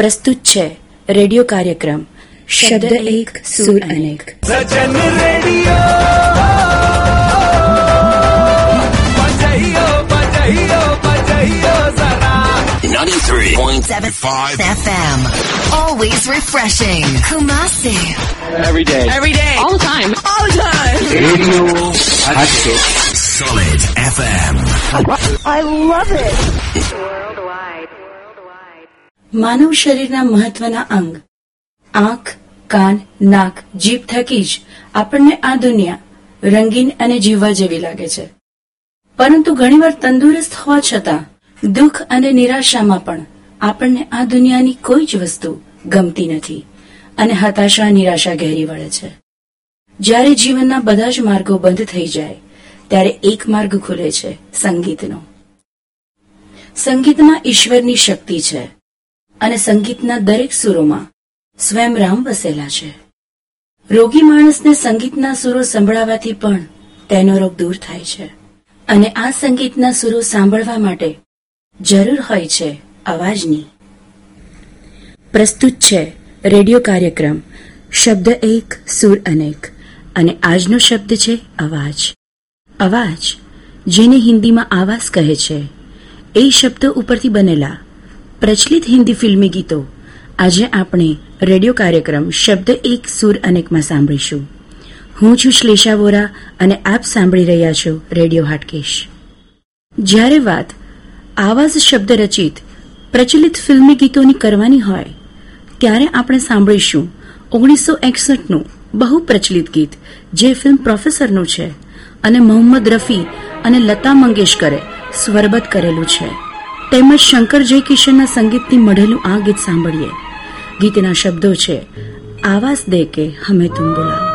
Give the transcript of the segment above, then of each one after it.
પ્રસ્તુત છે રેડિયો કાર્યક્રમ શબ્દ એક સુર અનેક સજન રેડિયો બજાઈઓ બજાઈઓ બજાઈઓ જરા 93.75 FM. Always refreshing. Kumasi. every day Every day. All the time. All the time. Radio Hatke Solid FM માનવ શરીરના મહત્વના અંગ. આંખ, કાન, નાક, જીભ થકી જ આપણને આ દુનિયા રંગીન અને જીવવા જેવી લાગે છે. પરંતુ ઘણીવાર તંદુરસ્ત હોવા છતાં દુઃખ અને નિરાશામાં પણ આપણને આ દુનિયાની કોઈ જ વસ્તુ ગમતી નથી અને હતાશા, નિરાશા ઘેરી વળે છે. જ્યારે જીવનના બધા જ માર્ગો બંધ થઈ જાય, ત્યારે એક માર્ગ ખુલે છે સંગીતનો. સંગીતમાં ઈશ્વરની શક્તિ છે. અને સંગીતના દરેક સુરોમાં સ્વયં રામ વસેલા છે. રોગી માણસને સંગીતના સુરો સંભળાવાથી પણ તેનો રોગ દૂર થાય છે. અને આ સંગીતના સુરો સાંભળવા માટે જરૂર હોય છે અવાજની. પ્રસ્તુત છે રેડિયો કાર્યક્રમ, શબ્દ એક, સુર અનેક, અને આજનો શબ્દ છે અવાજ. અવાજ, જેને હિન્દીમાં આવાસ કહે છે, એ શબ્દો ઉપરથી બનેલા પ્રચલિત હિન્દી ફિલ્મી ગીતો. આજે આપણે રેડિયો કાર્યક્રમ શબ્દ એક સુર અનેકમાં સાંભળીશું. હું છું શ્લેષા વોરા અને આપ સાંભળી રહ્યા છો રેડિયો હાટકેશ. જ્યારે વાત આવાજ શબ્દ રચિત પ્રચલિત ફિલ્મી ગીતોની કરવાની હોય, ત્યારે આપણે સાંભળીશું ઓગણીસો એકસઠનું બહુ પ્રચલિત ગીત, જે ફિલ્મ પ્રોફેસરનું છે અને મોહમ્મદ રફી અને લતા મંગેશકરે સ્વરબદ્ધ કરેલું છે. તેમજ શંકર જયકિશનના સંગીતથી મઢેલું આ ગીત સાંભળીએ. ગીતના શબ્દો છે આવાસ દે કે હમે તુમ બુલાઓ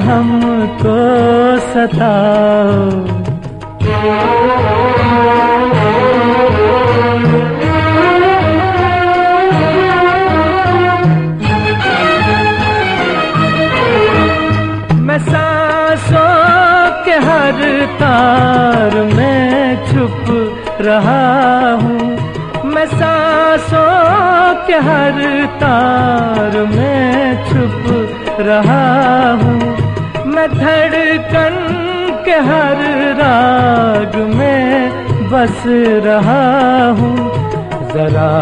हमको सताओ। मैं सांसों के हर तार में छुप रहा हूँ। मैं सांसों के हर तार में छुप रहा हर राग में बस रहा हूँ। जरा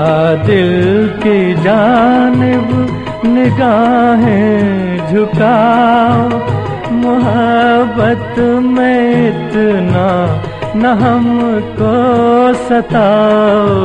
दिल की जानब निगाहें झुकाओ। मोहब्बत में इतना न हमको सताओ।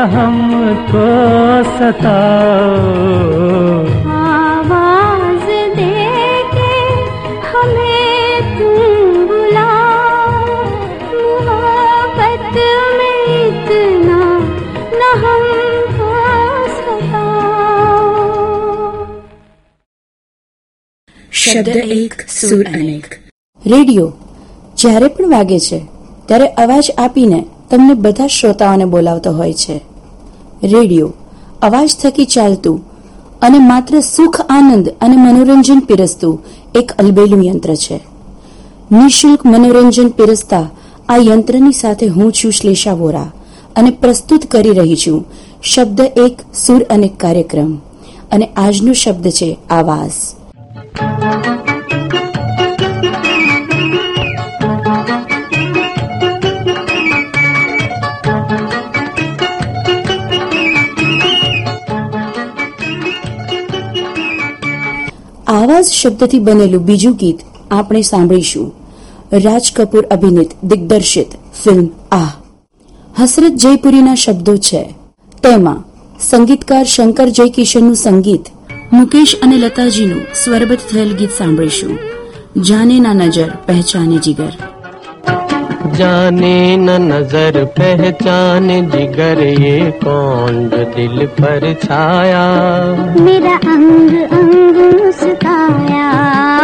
हमको सताओ आवाज दे के हमें तुम बुलाओ मोहब्बत में इतना न हमको सताओ શબ્દ એક સુર અનેક રેડિયો જ્યારે પણ વાગે છે ત્યારે અવાજ આપીને તમને બધા શ્રોતાઓને બોલાવતો હોય છે રેડિયો, અવાજ થકી ચાલતું અને માત્ર સુખ, આનંદ અને મનોરંજન પીરસતું એક અલબેલું યંત્ર છે. નિઃશુલ્ક મનોરંજન પીરસતા આ યંત્રની સાથે હું છું શ્લેષા વોરા અને પ્રસ્તુત કરી રહી છું શબ્દ એક સુર અને કાર્યક્રમ અને આજનો શબ્દ છે આવાઝ જ શબ્દથી બનેલું બીજું ગીત આપણે સાંભળીશું. રાજ કપૂર અભિનીત દિગ્દર્શિત ફિલ્મ આ. હસરત જયપુરીના શબ્દો છે. તેમાં સંગીતકાર શંકર જયકિશનનું સંગીત, મુકેશ અને લતાજીનું સ્વરબદ્ધ થયેલ ગીત સાંભળીશું. જાને ના નજર, પહેચાને જીગર. जाने न नज़र पहचान, जिगर ये कौन जो दिल पर छाया। मेरा अंग अंग मुस्काया,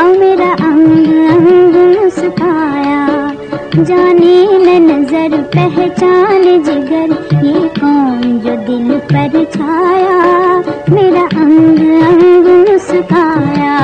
मेरा अंग अंग मुस्काया। जाने न नज़र पहचान, जिगर ये कौन जो दिल पर छाया। मेरा अंग अंग मुस्काया।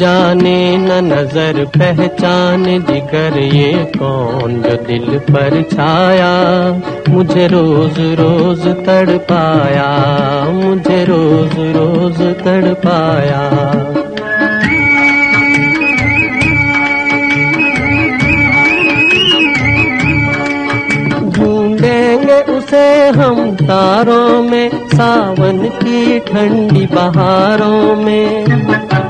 जाने न नज़र पहचान, जिगर ये कौन जो दिल पर छाया। मुझे रोज रोज तड़पाया, मुझे रोज रोज तड़पाया। ढूंढेंगे उसे हम तारों में, सावन की ठंडी बहारों में।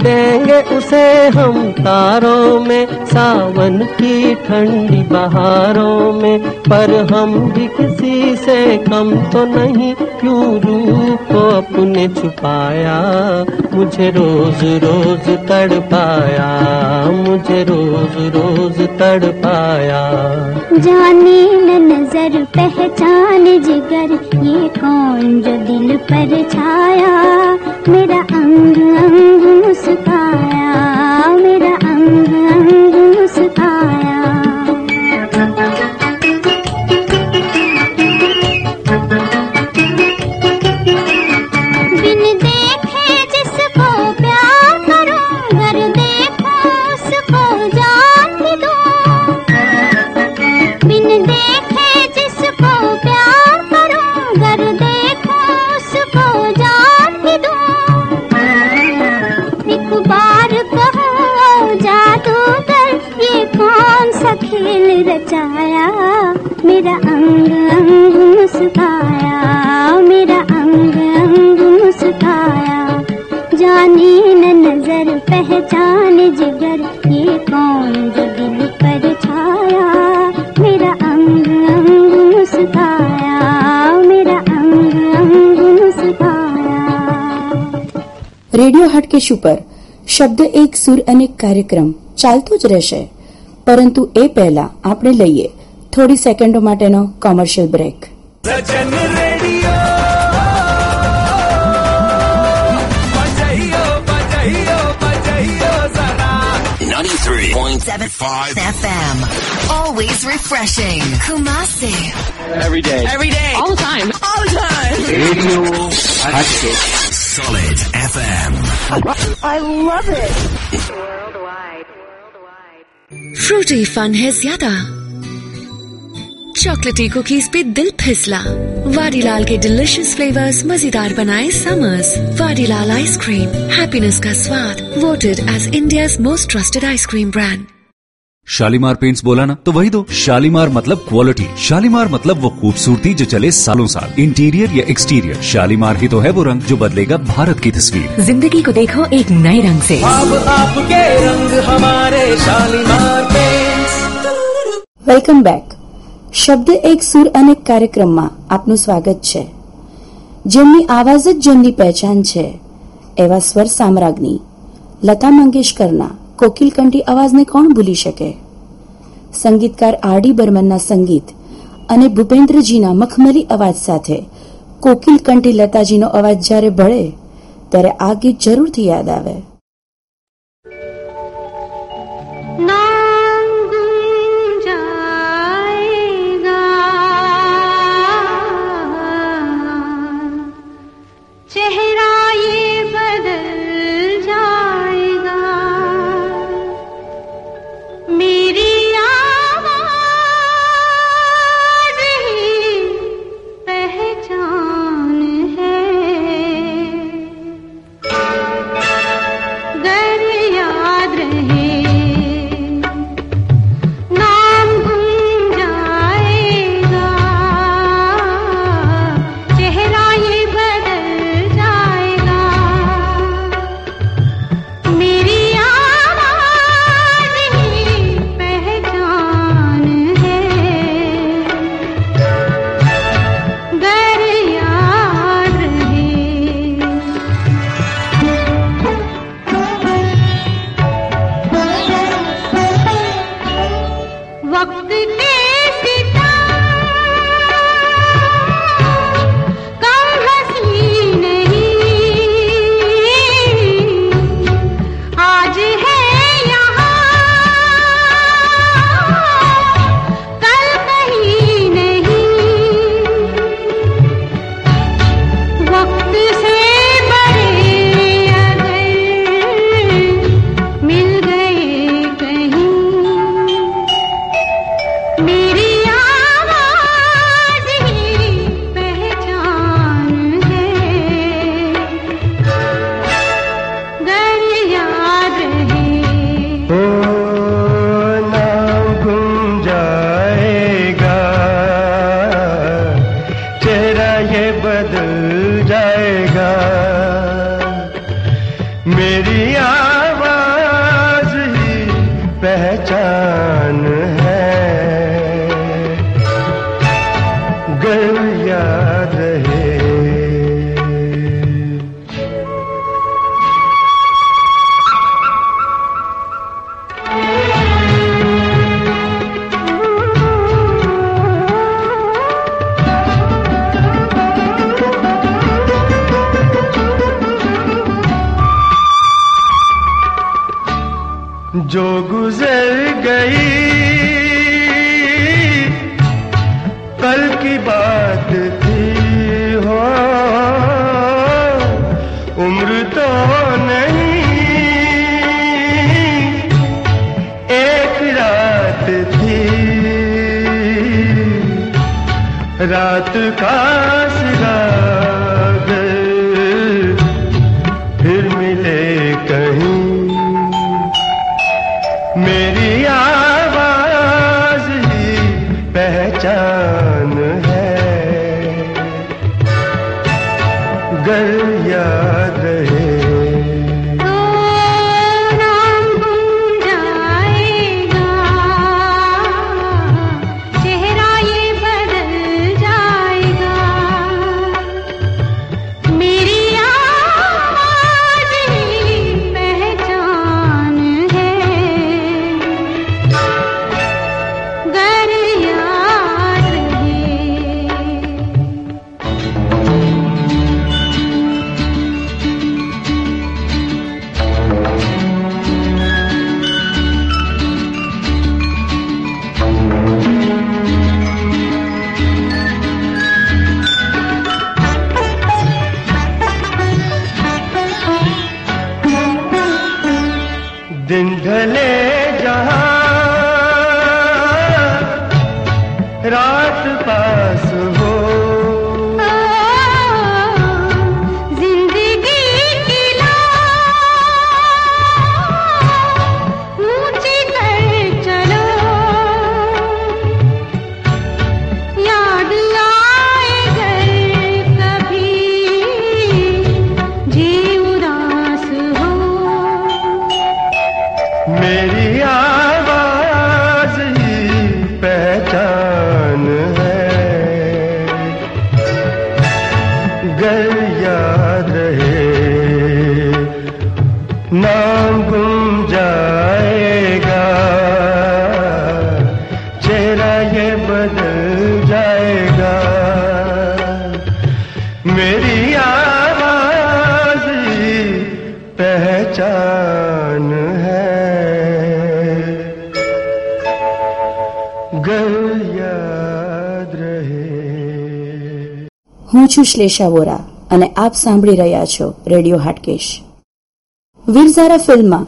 ढूंढेंगे उसे हम तारों में, सावन की ठंडी बहारों में। पर हम भी किसी से कम तो नहीं, क्यों रूप अपने छुपाया? मुझे रोज रोज तड़पाया, मुझे रोज रोज तड़पाया। जाने न नज़र, पहचान जिगर, ये कौन जो दिल पर छाया? मेरा अंग अंग मुस्काया શબ્દ એક સુર અને કાર્યક્રમ ચાલતો જ રહેશે પરંતુ એ પહેલા આપણે લઈએ થોડી સેકન્ડો માટેનો commercial break FM. Always refreshing. Kumasi. Every day. Every day. All the time. All the time. Radio. Solid FM. Frooti fun है ज्यादा चॉकलेटी कुकीज पे दिल फिसला वाडीलाल के डिलिशियस फ्लेवर्स मजेदार बनाए समर्स वाडीलाल आइसक्रीम हैप्पीनेस का स्वाद voted as India most trusted ice cream brand Shalimar paints बोला ना तो वही दो शालीमार मतलब क्वालिटी शालीमार मतलब वो खूबसूरती जो चले सालों साल इंटीरियर या एक्सटीरियर शालीमार ही तो है वो रंग जो बदलेगा भारत की तस्वीर जिंदगी को देखो एक नए रंग से अब आपके रंग हमारे शालीमार पेंट्स વેલકમ બેક શબ્દ એક સુર અનેક કાર્યક્રમમાં આપનું સ્વાગત છે જેમની આવાજ જ જેમની પહેચાન છે એવા સ્વર સામ્રાજ્ઞી લતા મંગેશકરના કોકિલકંઠી અવાજને કોણ ભૂલી શકે? સંગીતકાર આરડી બર્મનના સંગીત અને ભૂપેન્દ્રજીના મખમલી અવાજ સાથે કોકિલકંઠી લતાજીનો અવાજ જ્યારે ભળે, ત્યારે આ ગીત જરૂરથી યાદ આવે. नाम रात का बदल जाएगा मेरी आवाज ही पहचान है गर याद रहे હું છું શ્લેષા વોરા અને આપ સાંભળી રહ્યા છો રેડિયો હાટકેશ વીરઝારા ફિલ્મમાં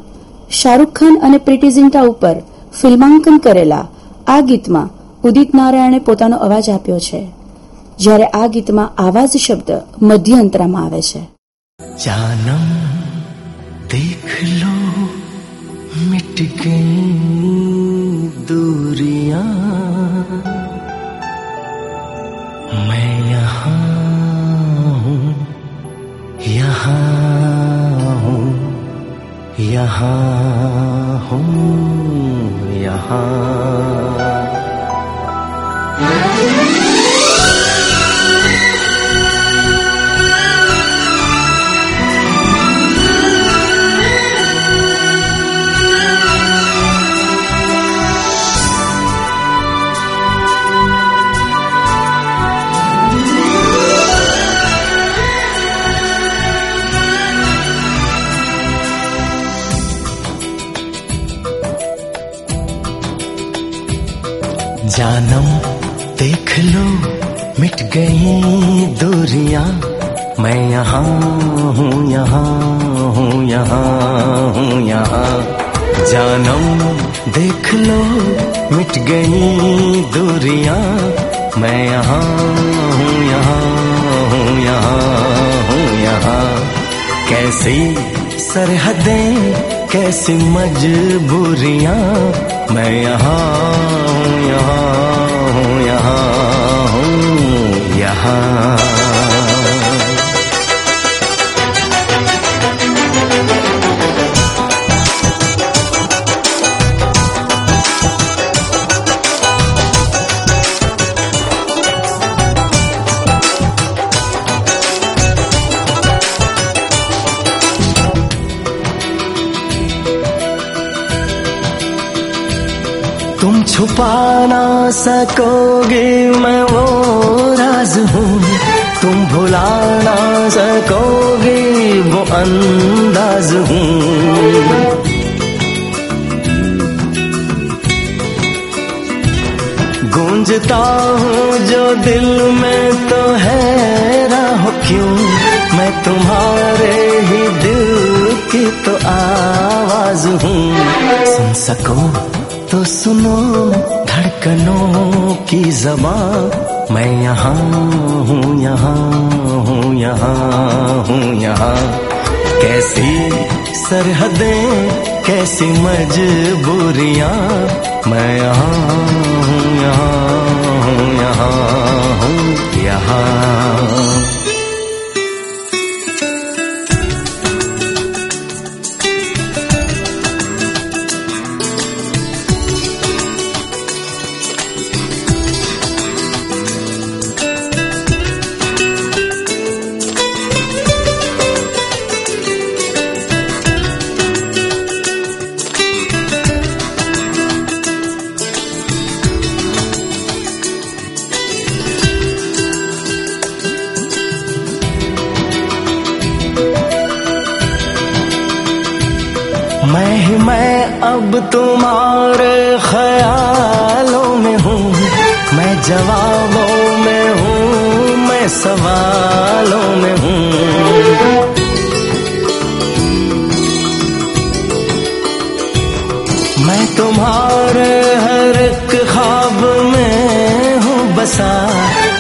શાહરૂખ ખાન અને પ્રીતિ ઝિંટા ઉપર ફિલ્માંકન કરેલા આ ગીતમાં ઉદિત નારાયણે પોતાનો અવાજ આપ્યો છે જ્યારે આ ગીતમાં આવાજ શબ્દ મધ્ય અંતરામાં આવે છે जानम देख लो मिट गई दूरियां मैं यहाँ हूँ यहाँ हूँ यहाँ हूँ यहाँ oh छुपा ना सकोगे मैं वो राज हूँ। तुम भुला ना सकोगे वो अंदाज हूँ। गूंजता हूँ जो दिल में तो है राह क्यों? मैं तुम्हारे ही दिल की तो आवाज़ हूँ। सुन सको। तो सुनो, धड़कनों की जबान। मैं यहाँ हूँ यहाँ हूँ यहाँ हूँ, यहाँ। कैसी सरहदें, कैसी मजबूरियाँ। मैं यहाँ हूँ यहाँ हूँ यहाँ हूँ, यहाँ। अब तुम्हारे ख्यालों में हूँ, मैं जवाबों में हूँ, मैं सवालों में हूँ। मैं तुम्हारे हर एक ख्वाब में हूँ बसा,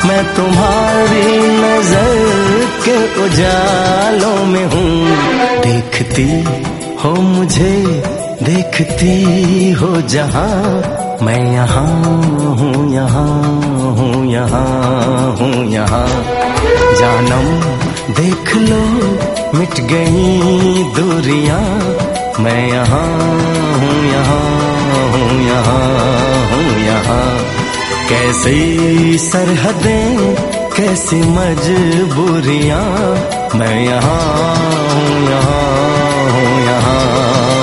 मैं तुम्हारी नज़र के उजालों में हूँ। देखती हो मुझे देखती हो जहाँ मैं यहाँ हूँ यहाँ हूँ यहाँ हूँ, यहाँ। जानम देख लो, मिट गई दूरियाँ। मैं यहाँ हूँ यहाँ हूँ यहाँ हूँ, यहाँ। कैसी सरहदें, कैसी मजबूरियाँ। मैं यहाँ हूँ यहाँ हूँ, यहाँ।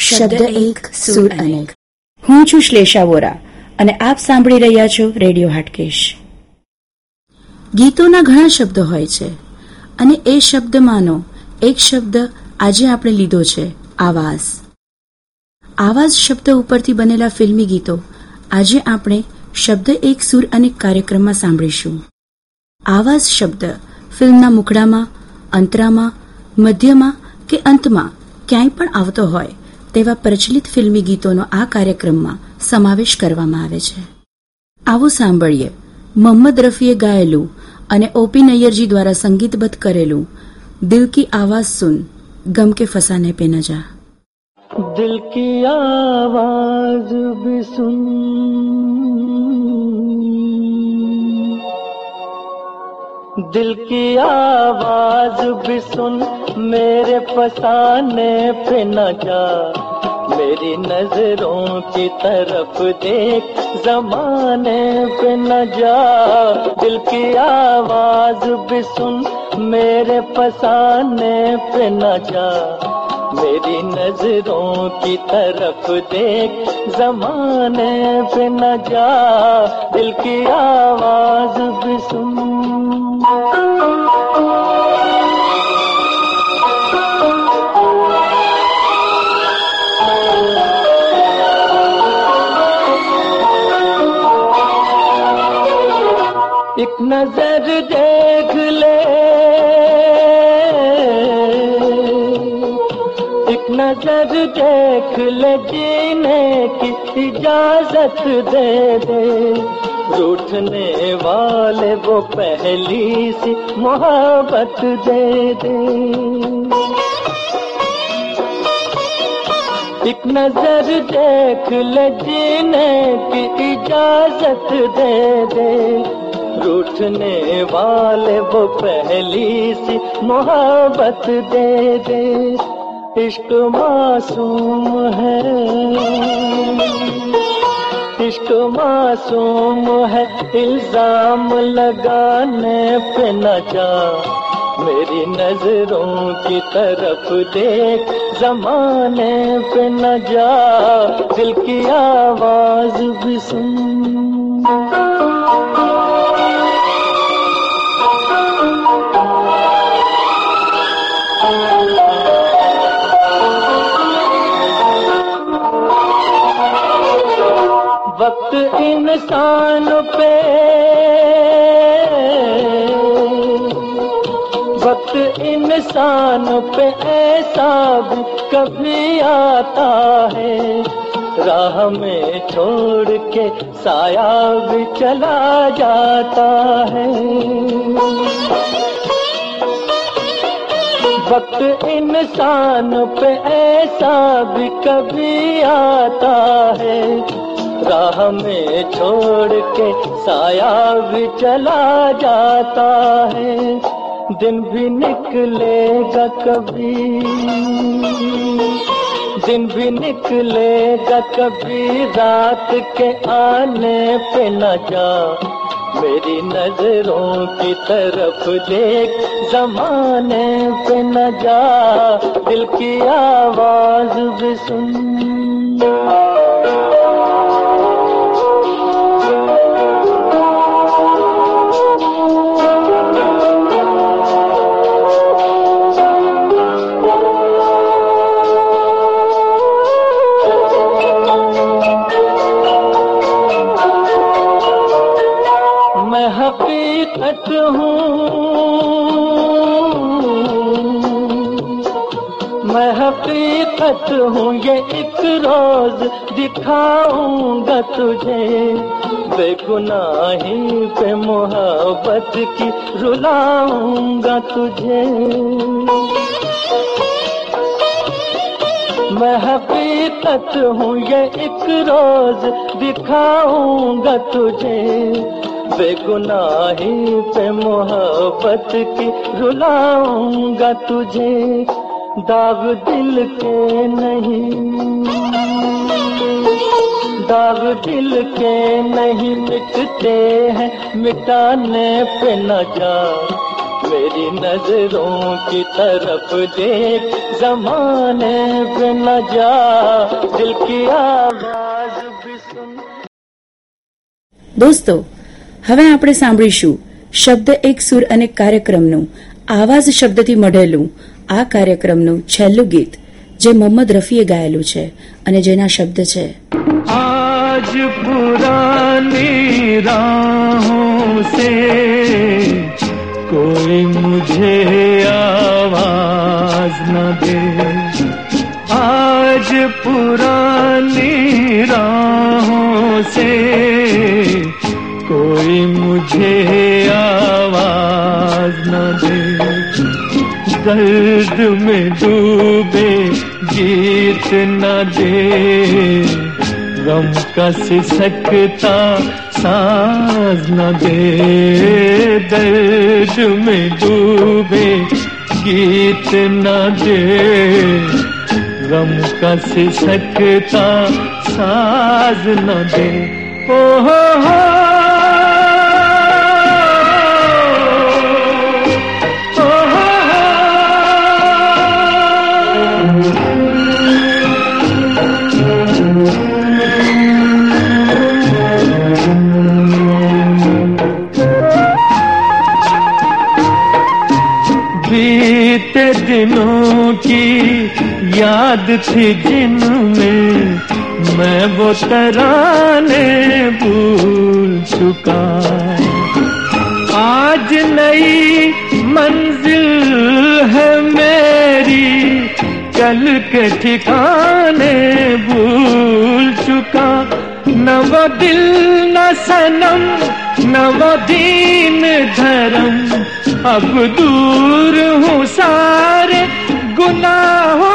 શબ્દ એક સુર અનેક. હું છું શ્લેષા વોરા અને આપ સાંભળી રહ્યા છો રેડિયો હાટકેશ. ગીતોના ઘણા શબ્દો હોય છે અને એ શબ્દમાંનો એક શબ્દ આજે આપણે લીધો છે આવાજ. આવાજ શબ્દ ઉપરથી બનેલા ફિલ્મી ગીતો આજે આપણે શબ્દ એક સુર અનેક કાર્યક્રમમાં સાંભળીશું. આવાજ શબ્દ ફિલ્મના મુખડામાં અંતરામાં મધ્યમાં કે અંતમાં ક્યાંય પણ આવતો હોય તેવા પ્રચલિત ફિલ્મી ગીતોનો આ કાર્યક્રમમાં સમાવેશ કરવામાં આવે છે. આવો સાંભળીએ. મોહમ્મદ રફીએ ગાયેલું અને ઓપી નૈયરજી દ્વારા સંગીતબદ્ધ કરેલું દિલ કી આવાજ સુન, ગમ કે ફસાને પે ન દિલ કી આવાજ સુન. दिल की आवाज़ भी सुन, मेरे फसाने पे न जा। मेरी नज़रों की तरफ़ देख, जमाने पे न जा। दिल की आवाज़ भी सुन, मेरे फसाने पे न जा। मेरी नज़रों की तरफ़ देख, जमाने पे न जा। दिल की आवाज़ भी सुन। एक नज़र देख ले। एक नज़र देख ले जीने की इजाज़त दे दे। रूठने वाले वो पहली सी मोहब्बत दे दे। एक नज़र देख ले जीने की इजाज़त दे दे। रूठने वाले वो पहली सी मोहब्बत दे दे। इश्क मासूम है। इश्क मासूम है, इल्ज़ाम लगाने पे न जा। मेरी नज़रों की तरफ़ देख, जमाने पे न जा। दिल की आवाज़ भी सुन। इंसान पे। वक्त इंसान पे ऐसा भी कभी आता है। राह में छोड़ के साया भी चला जाता है। वक्त इंसान पे ऐसा भी कभी आता है। राह में छोड़ के, साया भी चला जाता है। दिन भी निकलेगा कभी। दिन भी निकलेगा कभी, रात के आने पे न जा। मेरी नज़रों की तरफ़ देख, जमाने पे न जा। दिल की आवाज़ भी सुन। हकीकत हूँ। मैं हकीकत हूँ ये एक रोज दिखाऊँगा तुझे। बेगुनाही पे मोहब्बत की रुलाऊँगा तुझे। मैं हकीकत हूँ ये एक रोज दिखाऊँगा तुझे। बेगुनाही पे मोहब्बत की रुलाऊँगा तुझे, दाग दिल के नहीं। दाग दिल के नहीं मिटते हैं, मिटाने पे न जा। मेरी नज़रों की तरफ़ देख, जमाने पे न जा। दिल की आवाज़ भी सुन। दोस्तों હવે આપણે સાંભળીશું શબ્દ એક સુર અને કાર્યક્રમનું, આવાજ શબ્દથી મઢેલું, આ કાર્યક્રમનું છેલ્લું ગીત, જે મોહમ્મદ રફીએ ગાયેલું છે અને જેના શબ્દ છે, આજ પુરાની સે કોઈ મુજે આવાજ ન દે. આજ પુરાની રાહો સે कोई मुझे आवाज़ न दे। दर्द में डूबे गीत न दे। गम का सिसकता साज न दे। दर्द में डूबे गीत न दे। गम का सिसकता साज न दे। ओ हो हो याद थी जिनमें मैं वो तराने भूल चुका। आज नई मंजिल है मेरी, कल के ठिकाने भूल चुका। न दिल न सनम न वो दीन धर्म, अब दूर हूँ सारे गुनाहों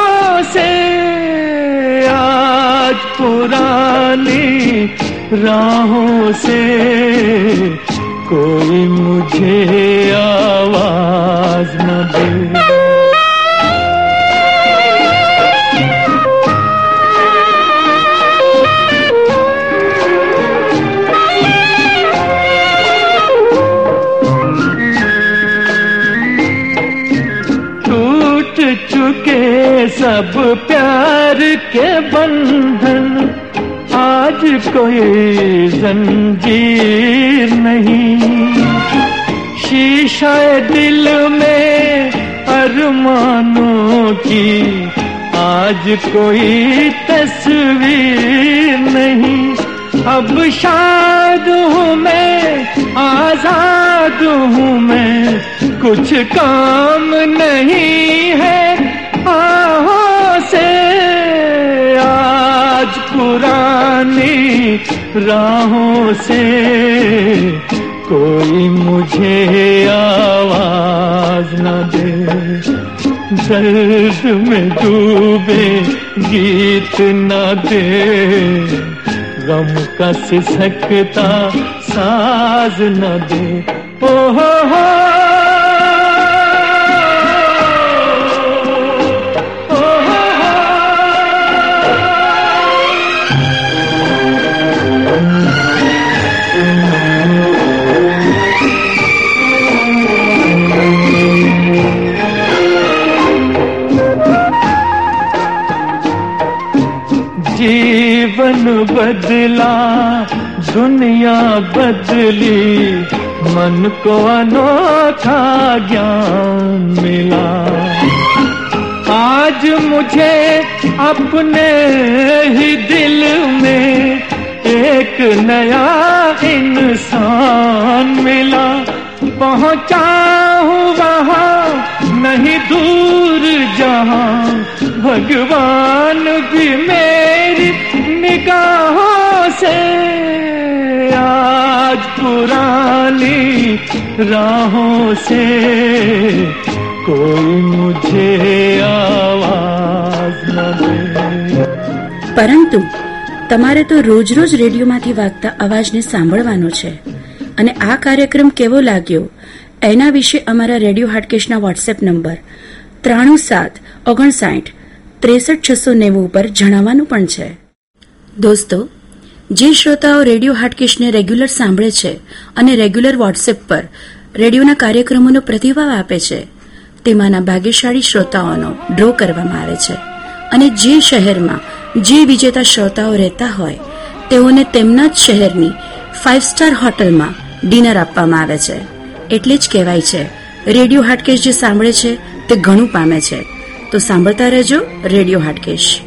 पुरानी राहों से कोई मुझे आवाज़ कोई जंजीर नहीं। शीशा दिल में अरमानों की। आज कोई तस्वीर नहीं। अब शाद हूँ मैं, आज़ाद हूँ मैं। कुछ काम नहीं है। राहों से कोई मुझे आवाज़ न दे। दर्द में डूबे गीत न दे। गम का सिसकता साज न दे। ओ हो हो बदला दुनिया बदली, मन को अनोखा ज्ञान मिला। आज मुझे अपने ही दिल में एक नया इंसान मिला। पहुँचा हूँ वहाँ, नहीं दूर जहाँ, भगवान भी मेरी निगाहों से आज पुरानी राहों से कोई मुझे आवाज न दे પરંતુ તમારે તો રોજ રોજ રેડિયોમાંથી વાગતા અવાજને સાંભળવાનો છે અને આ કાર્યક્રમ કેવો લાગ્યો એના વિશે અમારા રેડિયો હાટકેશના વોટ્સએપ નંબર ત્રાણું સાત ઓગણસાઠ ત્રેસઠ છસો નેવું ઉપર જણાવવાનું પણ છે દોસ્તો, જે શ્રોતાઓ રેડિયો હાટકેશને રેગ્યુલર સાંભળે છે અને રેગ્યુલર વોટ્સએપ પર રેડિયોના કાર્યક્રમોનો પ્રતિભાવ આપે છે, તેમાંના ભાગ્યશાળી શ્રોતાઓનો ડ્રો કરવામાં આવે છે. અને જે શહેરમાં જે વિજેતા શ્રોતાઓ રહેતા હોય, તેઓને તેમના જ શહેરની ફાઇવ સ્ટાર હોટલમાં ડિનર આપવામાં આવે છે. એટલે જ કહેવાય છે, રેડિયો હાટકેશ જે સાંભળે છે, તે ઘણું પામે છે. તો સાંભળતા રહેજો રેડિયો હાટકેશ.